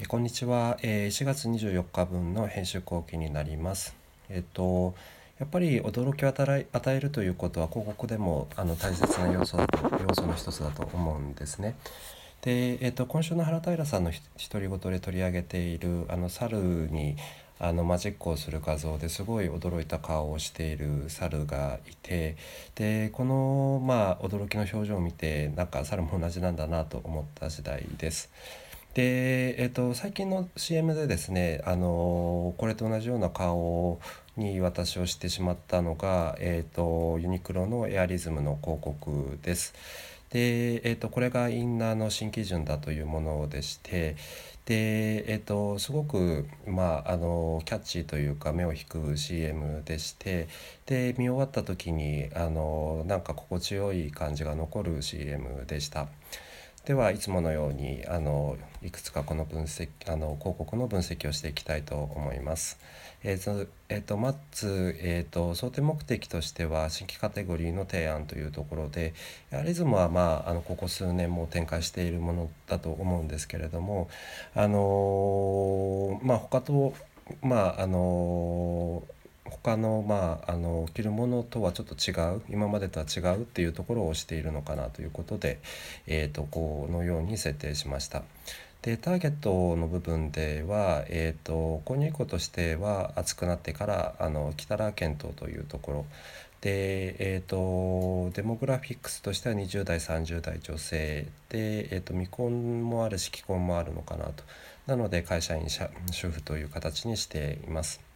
えこんにちは、えー、4月24日分の編集後期になります。えっとやっぱり驚きを与えるということは広告でもあの大切な要素だと要素の一つだと思うんですね。で、えっと、今週の原平さんの独り言で取り上げているあの猿にあのマジックをする画像ですごい驚いた顔をしている猿がいてでこのまあ驚きの表情を見てなんか猿も同じなんだなと思った時代です。で、えーと、最近の CM でですね、あのこれと同じような顔に私をしてしまったのが、えーと、ユニクロのエアリズムの広告です。で、えーと、これがインナーの新基準だというものでしてで、えー、とすごく、まあ、あのキャッチーというか目を引く CM でしてで見終わった時にあのなんか心地よい感じが残る CM でした。ではいつものようにあのいくつかこの分析あの広告の分析をしていきたいと思います。えーとえーと、まず、えーと、想定目的としては新規カテゴリーの提案というところでアリズムは、まあ、あのここ数年も展開しているものだと思うんですけれどもあのまあ他とまああの他のまああの着るものとはちょっと違う今までとは違うっていうところをしているのかなということで、えーと、このように設定しました。でターゲットの部分では、えーと、購入以降としては暑くなってからあの来たら検討というところで、えーと、デモグラフィックスとしては20代30代女性で、えーと未婚もあるし既婚もあるのかなとなので会社員主婦という形にしています。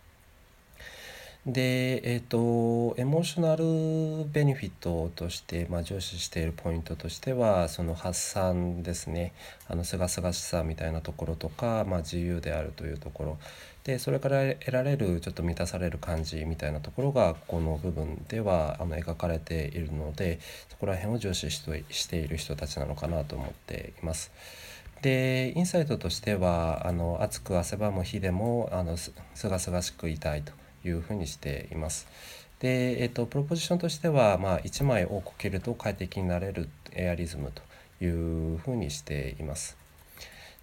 で、えーと、エモーショナルベネフィットとして、まあ、重視しているポイントとしてはその発散ですね。あのすがすがしさみたいなところとか、まあ、自由であるというところ。でそれから得られるちょっと満たされる感じみたいなところがこの部分ではあの描かれているのでそこら辺を重視している人たちなのかなと思っています。でインサイトとしてはあの暑く汗ばむ日でもあのすがすがしくいたいと。いうふうにしています。で、えっと、プロポジションとしては、まあ、1枚多く切ると快適になれるエアリズムというふうにしています。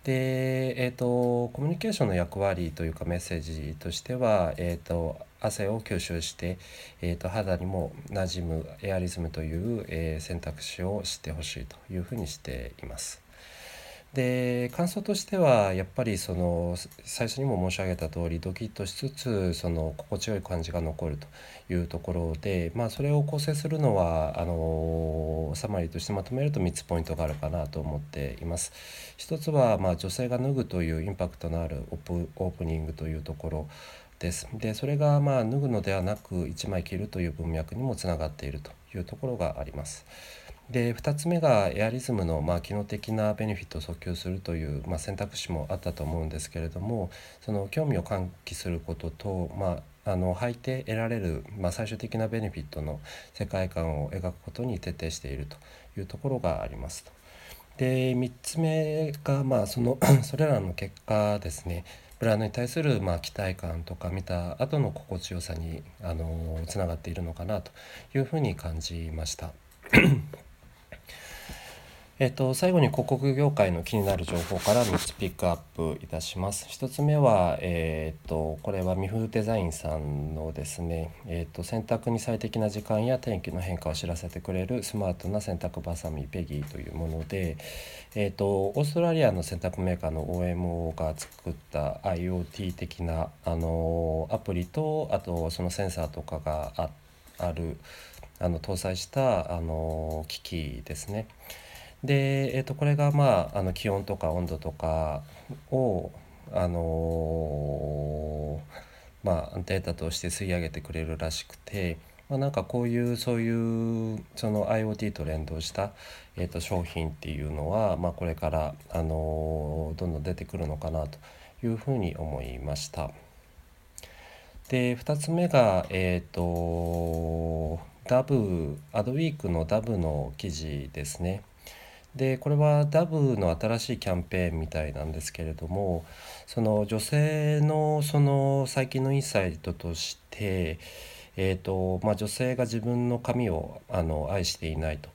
で、えっと、コミュニケーションの役割というかメッセージとしては、えっと、汗を吸収して、えー、と肌にも馴染むエアリズムという、えー、選択肢を知ってほしいというふうにしています。で感想としてはやっぱりその最初にも申し上げた通りドキッとしつつその心地よい感じが残るというところで、まあ、それを構成するのはあのサマリーとしてまとめると3つポイントがあるかなと思っています。一つは、まあ、女性が脱ぐというインパクトのあるオープニングというところです。でそれがまあ脱ぐのではなく1枚着るという文脈にもつながっているというところがあります。で2つ目がエアリズムのまあ機能的なベネフィットを訴求するという、まあ、選択肢もあったと思うんですけれどもその興味を喚起することと、まあ、あの履いて得られる、まあ、最終的なベネフィットの世界観を描くことに徹底しているというところがありますと。で3つ目が、まあ、その それらの結果ですねブランドに対するまあ期待感とか見た後の心地よさにあのつながっているのかなというふうに感じました。えっと、最後に広告業界の気になる情報から3つピックアップいたします。1つ目は、えっと、これはミフデザインさんのですね、えっと、洗濯に最適な時間や天気の変化を知らせてくれるスマートな洗濯バサミペギーというもので、えっと、オーストラリアの洗濯メーカーの OMO が作った IoT 的なあのアプリとあとそのセンサーとかがああるあの搭載したあの機器ですね。で、えー、とこれがまああの気温とか温度とかをあのー、まあ、データとして吸い上げてくれるらしくて、まあ、なんかこういうそういうその IoT と連動した、えー、と商品っていうのは、まあ、これから、あのー、どんどん出てくるのかなというふうに思いました。で2つ目がえっ、ー、とダブアドウィークのダブの記事ですね。でこれはダブの新しいキャンペーンみたいなんですけれどもその女性のその最近のインサイトとして、えーとまあ、女性が自分の髪をあの愛していないと。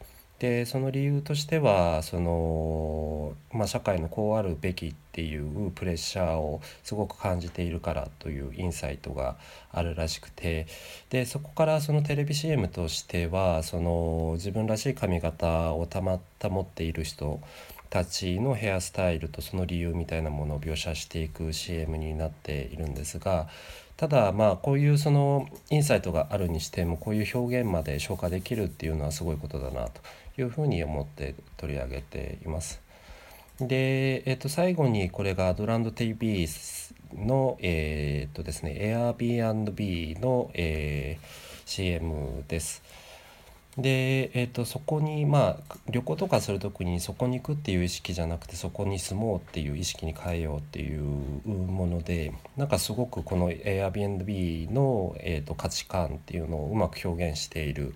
でその理由としてはその、まあ、社会のこうあるべきっていうプレッシャーをすごく感じているからというインサイトがあるらしくてでそこからそのテレビ CM としてはその自分らしい髪型をたま保っている人たちのヘアスタイルとその理由みたいなものを描写していく CM になっているんですがただまあこういうそのインサイトがあるにしてもこういう表現まで消化できるっていうのはすごいことだなというふうに思って取り上げています。で、えっと、最後にこれがドランド TV の、えー、っとですね Airbnb の、えー、CM です。で、えーと、そこにまあ旅行とかする時にそこに行くっていう意識じゃなくてそこに住もうっていう意識に変えようっていうものでなんかすごくこの Airbnb の、えーと価値観っていうのをうまく表現している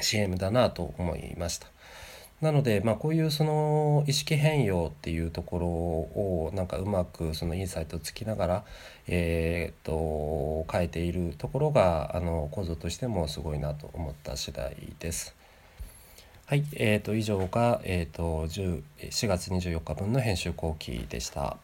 CM だなと思いました。なので、まあ、こういうその意識変容っていうところをなんかうまくそのインサイトをつきながら、えー、と変えているところがあの構造としてもすごいなと思った次第です。はい、えー、と以上が、えー、と4月24日分の編集後期でした。